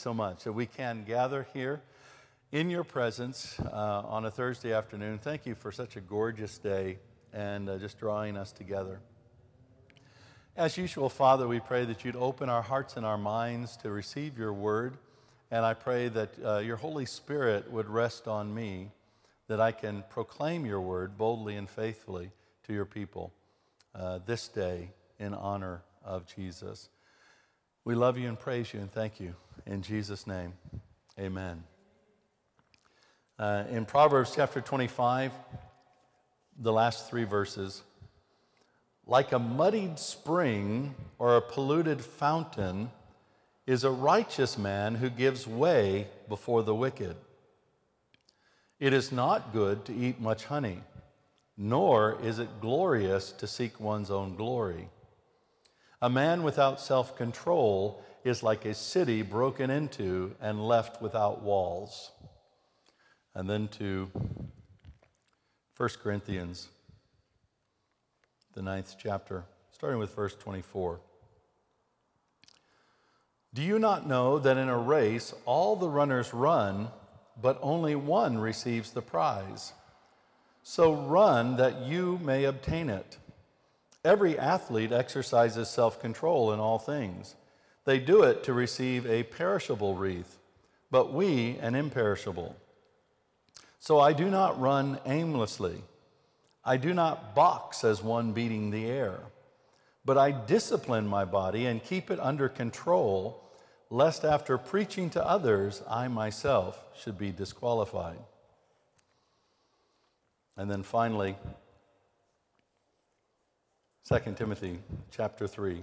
so much that we can gather here in your presence uh, on a Thursday afternoon. Thank you for such a gorgeous day and uh, just drawing us together. As usual, Father, we pray that you'd open our hearts and our minds to receive your word. And I pray that uh, your Holy Spirit would rest on me, that I can proclaim your word boldly and faithfully to your people uh, this day in honor of Jesus. We love you and praise you and thank you. In Jesus' name, amen. Uh, in Proverbs chapter 25, the last three verses, like a muddied spring or a polluted fountain is a righteous man who gives way before the wicked. It is not good to eat much honey, nor is it glorious to seek one's own glory. A man without self control is like a city broken into and left without walls. And then to 1 Corinthians, the ninth chapter, starting with verse 24. Do you not know that in a race all the runners run, but only one receives the prize? So run that you may obtain it. Every athlete exercises self control in all things. They do it to receive a perishable wreath, but we an imperishable. So I do not run aimlessly. I do not box as one beating the air, but I discipline my body and keep it under control, lest after preaching to others, I myself should be disqualified. And then finally, 2 Timothy chapter 3.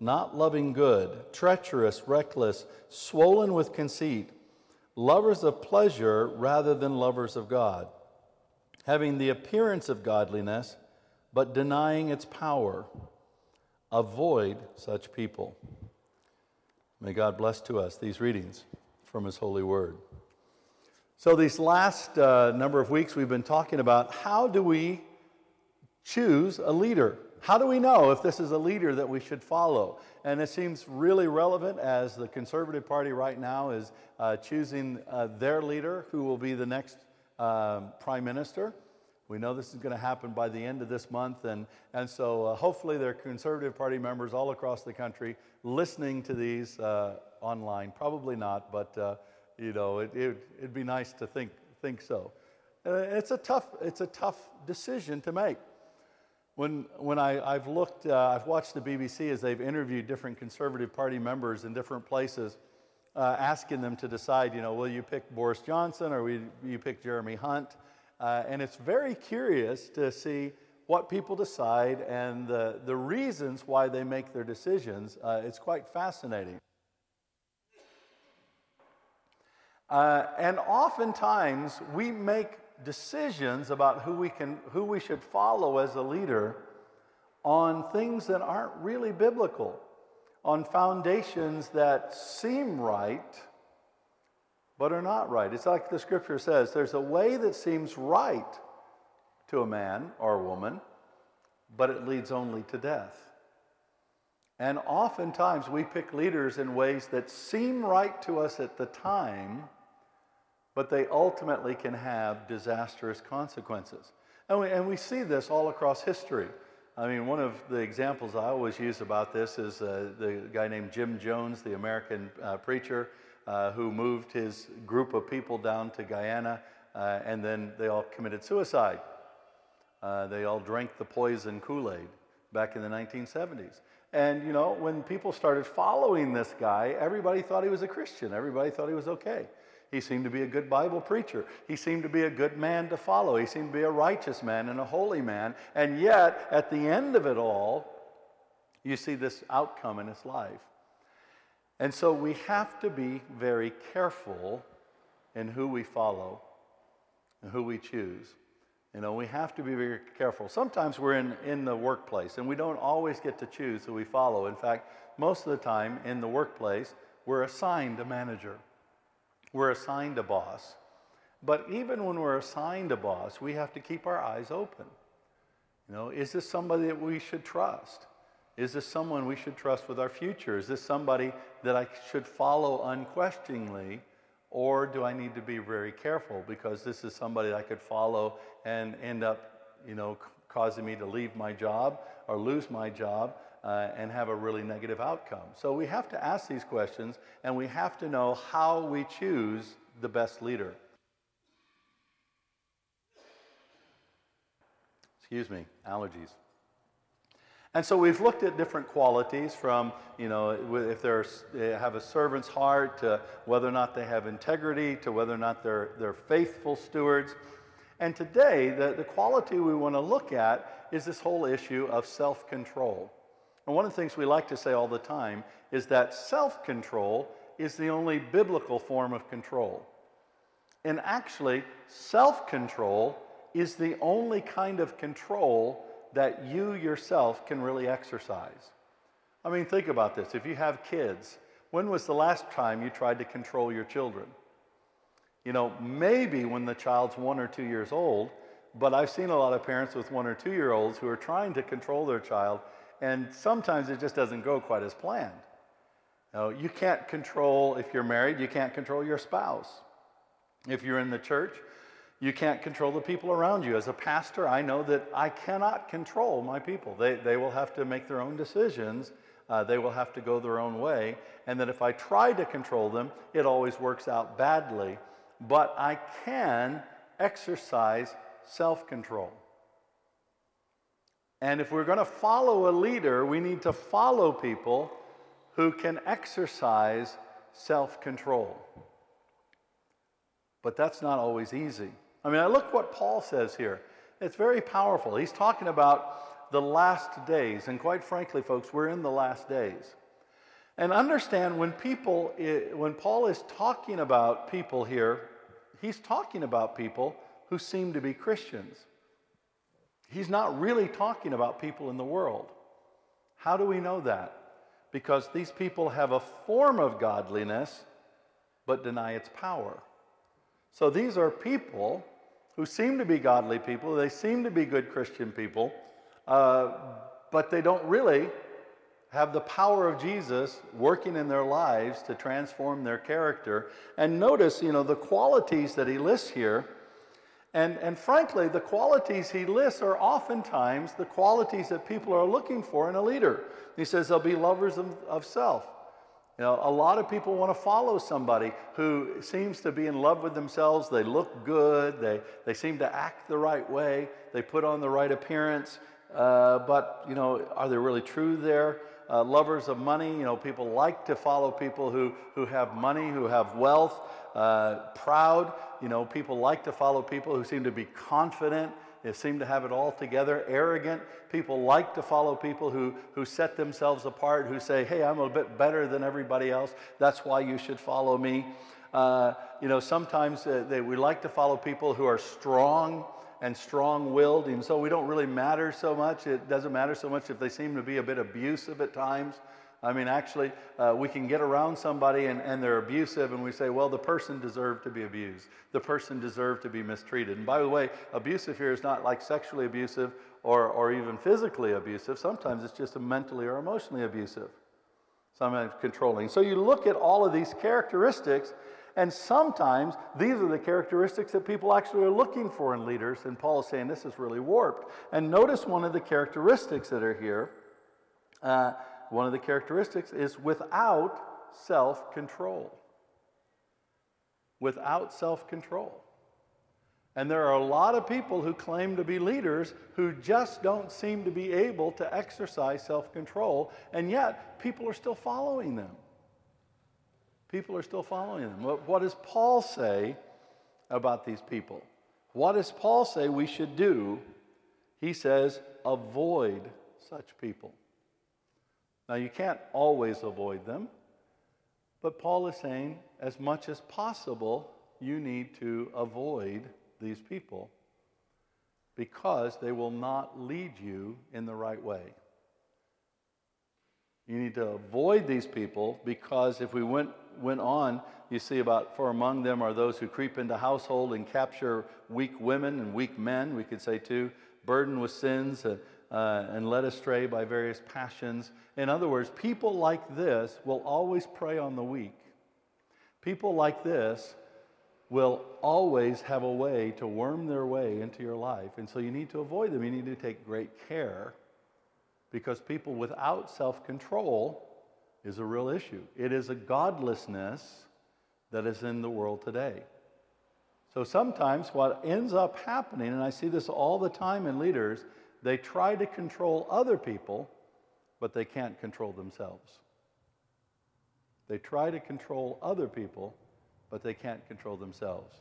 not loving good, treacherous, reckless, swollen with conceit, lovers of pleasure rather than lovers of God, having the appearance of godliness, but denying its power. Avoid such people. May God bless to us these readings from His holy word. So, these last uh, number of weeks, we've been talking about how do we choose a leader? How do we know if this is a leader that we should follow? And it seems really relevant as the Conservative Party right now is uh, choosing uh, their leader who will be the next um, prime minister. We know this is going to happen by the end of this month, and, and so uh, hopefully there are Conservative Party members all across the country listening to these uh, online. Probably not, but uh, you know it, it, it'd be nice to think, think so. Uh, it's, a tough, it's a tough decision to make. When, when I, I've looked, uh, I've watched the BBC as they've interviewed different Conservative Party members in different places, uh, asking them to decide, you know, will you pick Boris Johnson or will you pick Jeremy Hunt? Uh, and it's very curious to see what people decide and the, the reasons why they make their decisions. Uh, it's quite fascinating. Uh, and oftentimes we make decisions about who we, can, who we should follow as a leader on things that aren't really biblical, on foundations that seem right but are not right. It's like the scripture says there's a way that seems right to a man or a woman, but it leads only to death. And oftentimes we pick leaders in ways that seem right to us at the time, but they ultimately can have disastrous consequences. And we, and we see this all across history. I mean, one of the examples I always use about this is uh, the guy named Jim Jones, the American uh, preacher, uh, who moved his group of people down to Guyana, uh, and then they all committed suicide. Uh, they all drank the poison Kool Aid back in the 1970s. And, you know, when people started following this guy, everybody thought he was a Christian, everybody thought he was okay. He seemed to be a good Bible preacher. He seemed to be a good man to follow. He seemed to be a righteous man and a holy man. And yet, at the end of it all, you see this outcome in his life. And so we have to be very careful in who we follow and who we choose. You know, we have to be very careful. Sometimes we're in, in the workplace and we don't always get to choose who we follow. In fact, most of the time in the workplace, we're assigned a manager, we're assigned a boss. But even when we're assigned a boss, we have to keep our eyes open. You know, is this somebody that we should trust? Is this someone we should trust with our future? Is this somebody that I should follow unquestioningly? Or do I need to be very careful because this is somebody I could follow and end up, you know, causing me to leave my job or lose my job uh, and have a really negative outcome? So we have to ask these questions and we have to know how we choose the best leader. Excuse me, allergies. And so we've looked at different qualities from, you know, if they have a servant's heart to whether or not they have integrity to whether or not they're, they're faithful stewards. And today, the, the quality we want to look at is this whole issue of self control. And one of the things we like to say all the time is that self control is the only biblical form of control. And actually, self control is the only kind of control that you yourself can really exercise. I mean, think about this. If you have kids, when was the last time you tried to control your children? You know, maybe when the child's one or two years old, but I've seen a lot of parents with one or two year olds who are trying to control their child, and sometimes it just doesn't go quite as planned. You, can't control, if you're married, you can't control your spouse. If you're in the church, you can't control the people around you. As a pastor, I know that I cannot control my people. They, they will have to make their own decisions, uh, they will have to go their own way. And that if I try to control them, it always works out badly. But I can exercise self control. And if we're going to follow a leader, we need to follow people who can exercise self control. But that's not always easy. I mean, I look what Paul says here. It's very powerful. He's talking about the last days. And quite frankly, folks, we're in the last days. And understand when people, eh, when Paul is talking about people here, he's talking about people who seem to be Christians. He's not really talking about people in the world. How do we know that? Because these people have a form of godliness, but deny its power. So these are people who seem to be godly people, they seem to be good Christian people, uh, but they don't really have the power of Jesus working in their lives to transform their character. And notice, you know, the qualities that he lists here. And, and frankly, the qualities he lists are oftentimes the qualities that people are looking for in a leader. He says they'll be lovers of, of self. You know, a lot of people want to follow somebody who seems to be in love with themselves. They look good. They, they seem to act the right way. They put on the right appearance. Uh, but, you know, are they really true there? Uh, lovers of money, you know, people like to follow people who, who have money, who have wealth. Uh, proud, you know, people like to follow people who seem to be confident they seem to have it all together. Arrogant people like to follow people who, who set themselves apart, who say, hey, I'm a bit better than everybody else. That's why you should follow me. Uh, you know, sometimes uh, they, we like to follow people who are strong and strong willed, and so we don't really matter so much. It doesn't matter so much if they seem to be a bit abusive at times. I mean, actually, uh, we can get around somebody and, and they're abusive, and we say, well, the person deserved to be abused. The person deserved to be mistreated. And by the way, abusive here is not like sexually abusive or, or even physically abusive. Sometimes it's just mentally or emotionally abusive, sometimes controlling. So you look at all of these characteristics, and sometimes these are the characteristics that people actually are looking for in leaders. And Paul is saying this is really warped. And notice one of the characteristics that are here. Uh, one of the characteristics is without self control. Without self control. And there are a lot of people who claim to be leaders who just don't seem to be able to exercise self control, and yet people are still following them. People are still following them. What does Paul say about these people? What does Paul say we should do? He says, avoid such people. Now, you can't always avoid them, But Paul is saying, as much as possible, you need to avoid these people because they will not lead you in the right way. You need to avoid these people because if we went, went on, you see about for among them are those who creep into household and capture weak women and weak men, we could say too, burdened with sins uh, uh, and led astray by various passions. In other words, people like this will always prey on the weak. People like this will always have a way to worm their way into your life. And so you need to avoid them. You need to take great care because people without self control is a real issue. It is a godlessness that is in the world today. So sometimes what ends up happening, and I see this all the time in leaders, they try to control other people, but they can't control themselves. They try to control other people, but they can't control themselves.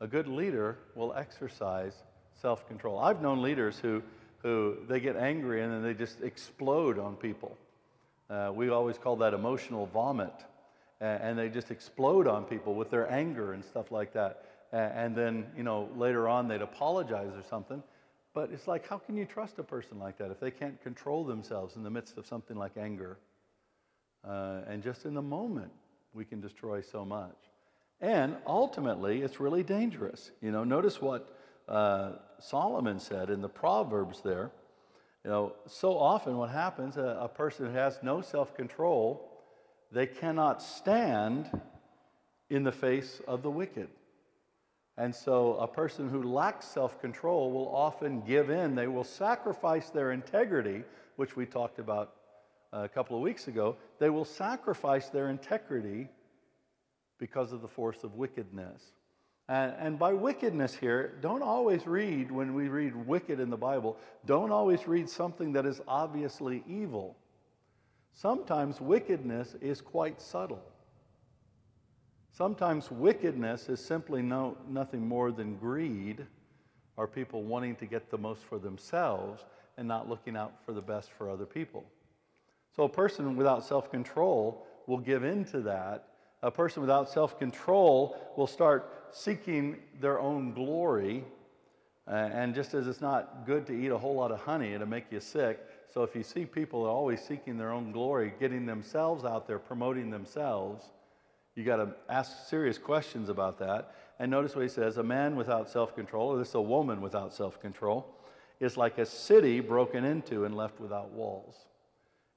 A good leader will exercise self control. I've known leaders who, who they get angry and then they just explode on people. Uh, we always call that emotional vomit. and they just explode on people with their anger and stuff like that. and then, you know, later on they'd apologize or something. But it's like, how can you trust a person like that if they can't control themselves in the midst of something like anger? Uh, and just in the moment, we can destroy so much. And ultimately, it's really dangerous. You know, notice what uh, Solomon said in the Proverbs there. You know, so often what happens, a, a person who has no self control, they cannot stand in the face of the wicked. And so a person who lacks self control will often give in. They will sacrifice their integrity, which we talked about uh, a couple of weeks ago. They will sacrifice their integrity because of the force of wickedness. And, and, by wickedness here, don't always read, when we read wicked in the Bible, don't always read something that is obviously evil. Sometimes wickedness is quite subtle. Sometimes wickedness is simply no, nothing more than greed, or people wanting to get the most for themselves and not looking out for the best for other people. So a person without self control will give in to that a person without self control will start seeking their own glory. Uh, and just as it's not good to eat a whole lot of honey, it'll make you sick. So if you see people always seeking their own glory, getting themselves out there, promoting themselves, you got to ask serious questions about that. And notice what he says a man without self control, or this is a woman without self control, is like a city broken into and left without walls.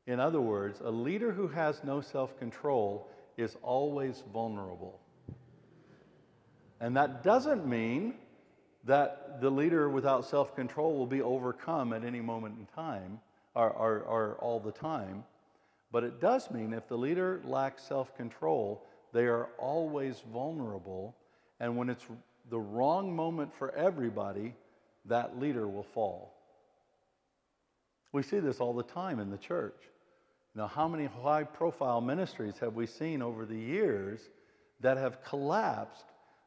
In other words, a leader who has no self control is always vulnerable. And that doesn't mean that the leader without self control will be overcome at any moment in time or, or, or, all the time. But it does mean if the leader lacks self control, they are always vulnerable. And when it's the wrong moment for everybody, that leader will fall. We see this all the time in the church. Now, how many high profile ministries have we seen over the years that have collapsed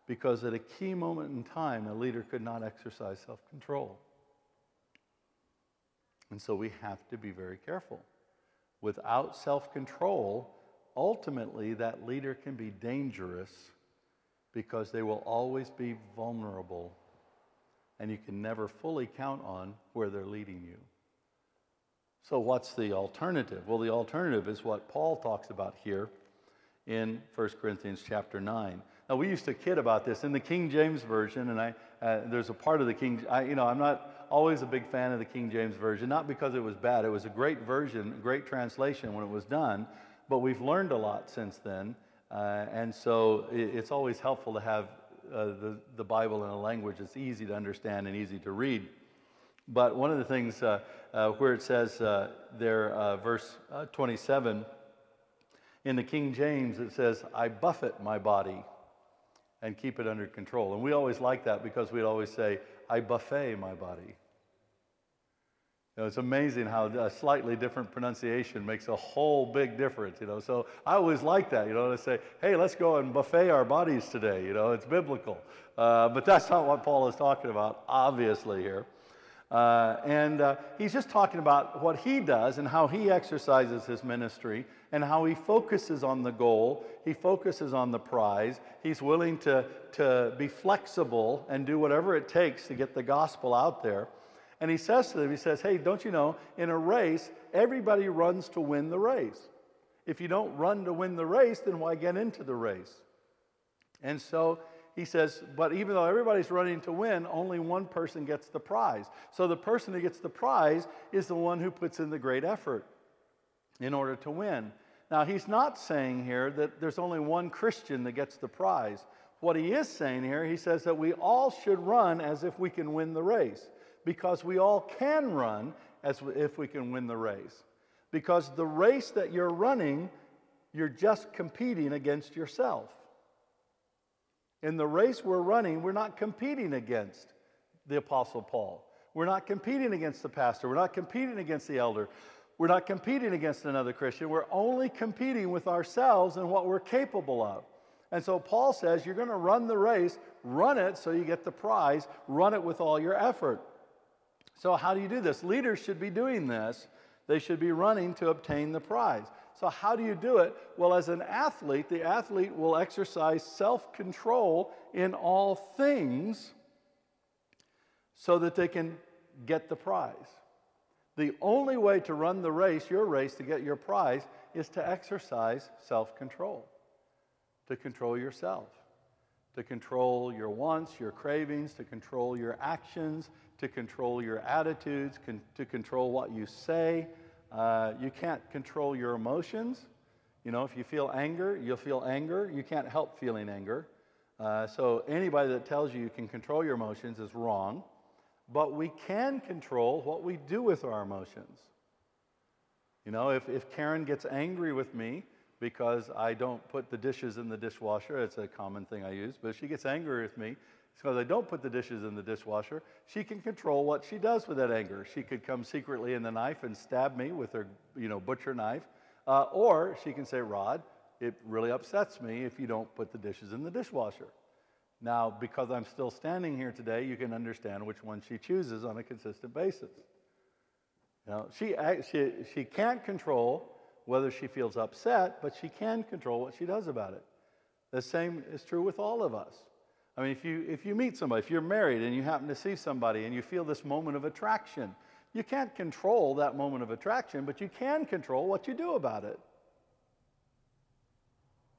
because at a key moment in time, a leader could not exercise self control? And so we have to be very careful. Without self control, ultimately that leader can be dangerous because they will always be vulnerable and you can never fully count on where they're leading you. So, what's the alternative? Well, the alternative is what Paul talks about here in 1 Corinthians chapter 9. Now, we used to kid about this in the King James Version, and I, uh, there's a part of the King, I, you know, I'm not always a big fan of the King James Version, not because it was bad. It was a great version, great translation when it was done, but we've learned a lot since then. Uh, and so it, it's always helpful to have uh, the, the Bible in a language that's easy to understand and easy to read. But one of the things uh, uh, where it says uh, there, verse uh, 27, in the King James, it says, I buffet my body and keep it under control. And we always like that because we'd always say, I buffet my body. You know, it's amazing how a slightly different pronunciation makes a whole big difference, you know. So I always like that, you know, to say, hey, let's go and buffet our bodies today, you know, it's biblical. Uh, but that's not what Paul is talking about, obviously, here. Uh, and uh, he's just talking about what he does and how he exercises his ministry and how he focuses on the goal. He focuses on the prize. He's willing to, to be flexible and do whatever it takes to get the gospel out there. And he says to them, he says, Hey, don't you know, in a race, everybody runs to win the race. If you don't run to win the race, then why get into the race? And so he says, but even though everybody's running to win, only one person gets the prize. So the person who gets the prize is the one who puts in the great effort in order to win. Now, he's not saying here that there's only one Christian that gets the prize. What he is saying here, he says that we all should run as if we can win the race, because we all can run as if we can win the race. Because the race that you're running, you're just competing against yourself. In the race we're running, we're not competing against the Apostle Paul. We're not competing against the pastor. We're not competing against the elder. We're not competing against another Christian. We're only competing with ourselves and what we're capable of. And so Paul says, You're going to run the race, run it so you get the prize, run it with all your effort. So, how do you do this? Leaders should be doing this. They should be running to obtain the prize. So, how do you do it? Well, as an athlete, the athlete will exercise self control in all things so that they can get the prize. The only way to run the race, your race, to get your prize, is to exercise self control, to control yourself, to control your wants, your cravings, to control your actions, to control your attitudes, con- to control what you say uh, you can't control your emotions. You know, if you feel anger, you'll feel anger. You can't help feeling anger. Uh, so anybody that tells you you can control your emotions is wrong. But we can control what we do with our emotions. You know, if, if Karen gets angry with me because I don't put the dishes in the dishwasher, it's a common thing I use, but she gets angry with me because I don't put the dishes in the dishwasher, she can control what she does with that anger. She could come secretly in the knife and stab me with her, you know, butcher knife. Uh, or she can say, Rod, it really upsets me if you don't put the dishes in the dishwasher. Now, because I'm still standing here today, you can understand which one she chooses on a consistent basis. Know, she, she, she can't control whether she feels upset, but she can control what she does about it. The same is true with all of us. I mean, if you, if you meet somebody, if you're married and you happen to see somebody and you feel this moment of attraction, you can't control that moment of attraction, but you can control what you do about it.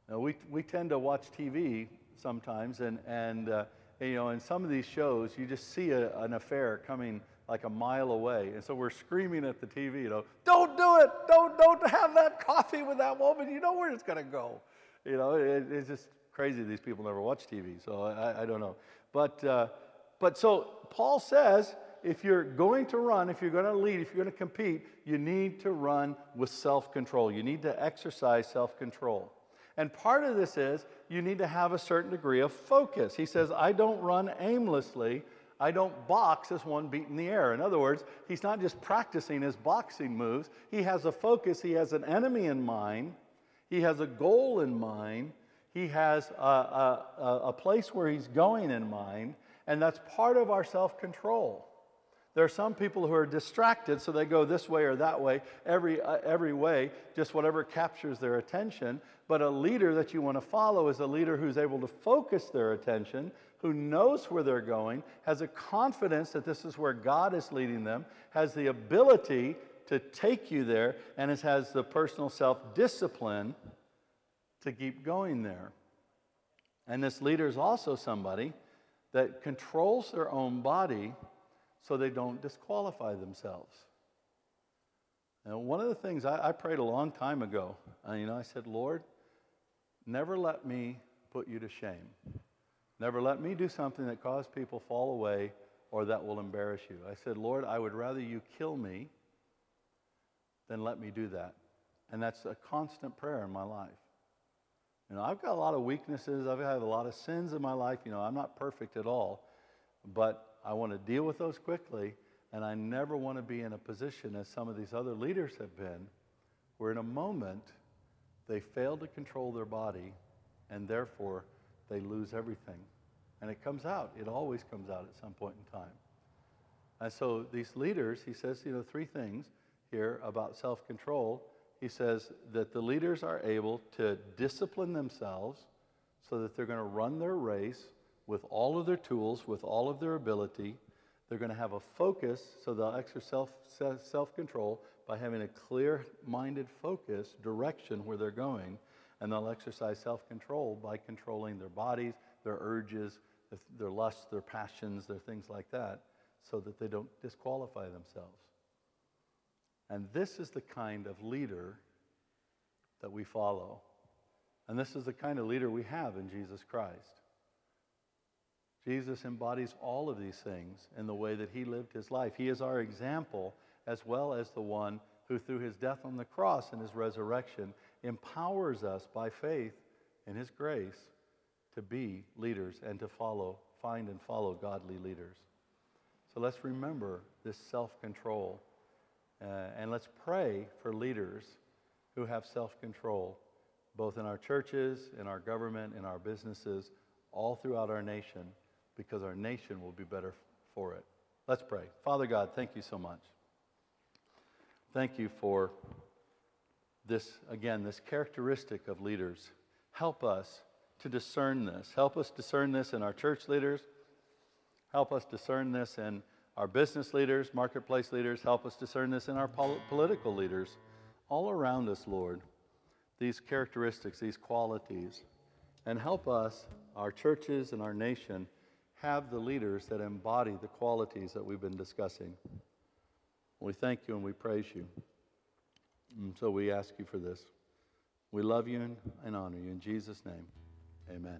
Now, we, we tend to watch TV sometimes, and, and, uh, you know, in some of these shows, you just see a, an affair coming like a mile away. And so we're screaming at the TV, you know, don't do it! Don't, don't have that coffee with that woman. You know where it's going to go. You know, it, it's just crazy these people never watch TV, so I, I don't know. But, uh, but so Paul says if you're going to run, if you're going to lead, if you're going to compete, you need to run with self control. You need to exercise self control. And part of this is you need to have a certain degree of focus. He says, I don't run aimlessly. I don't box as one beat in the air. In other words, he's not just practicing his boxing moves. He has a focus, he has an enemy in mind, he has a goal in mind, he has a, a, a place where he's going in mind, and that's part of our self control. There are some people who are distracted, so they go this way or that way, every, uh, every way, just whatever captures their attention. But a leader that you want to follow is a leader who's able to focus their attention, who knows where they're going, has a confidence that this is where God is leading them, has the ability to take you there, and has the personal self discipline to keep going there. And this leader is also somebody that controls their own body so they don't disqualify themselves. And one of the things I, I prayed a long time ago, uh, you know, I said, Lord, never let me put you to shame. Never let me do something that cause people fall away or that will embarrass you. I said, Lord, I would rather you kill me than let me do that. And that's a constant prayer in my life. You know, I've got a lot of weaknesses. I've had a lot of sins in my life. You know, I'm not perfect at all, but I want to deal with those quickly. And I never want to be in a position, as some of these other leaders have been, where in a moment they fail to control their body and therefore they lose everything. And it comes out. It always comes out at some point in time. And so these leaders, he says, you know, three things here about self control. He says that the leaders are able to discipline themselves so that they're going to run their race with all of their tools, with all of their ability. They're going to have a focus, so they'll exercise self control by having a clear minded focus, direction where they're going. And they'll exercise self control by controlling their bodies, their urges, their lusts, their passions, their things like that, so that they don't disqualify themselves. And this is the kind of leader that we follow. And this is the kind of leader we have in Jesus Christ. Jesus embodies all of these things in the way that he lived his life. He is our example, as well as the one who, through his death on the cross and his resurrection, empowers us by faith in his grace to be leaders and to follow, find and follow godly leaders. So let's remember this self control. Uh, and let's pray for leaders who have self control, both in our churches, in our government, in our businesses, all throughout our nation, because our nation will be better for it. Let's pray. Father God, thank you so much. Thank you for this, again, this characteristic of leaders. Help us to discern this. Help us discern this in our church leaders. Help us discern this in our business leaders, marketplace leaders. Help us discern this in our pol- political leaders. All around us, Lord, these characteristics, these qualities. And help us, our churches and our nation, have the leaders that embody the qualities that we've been discussing. We thank you and we praise you. And so we ask you for this. We love you and honor you. In Jesus' name, amen.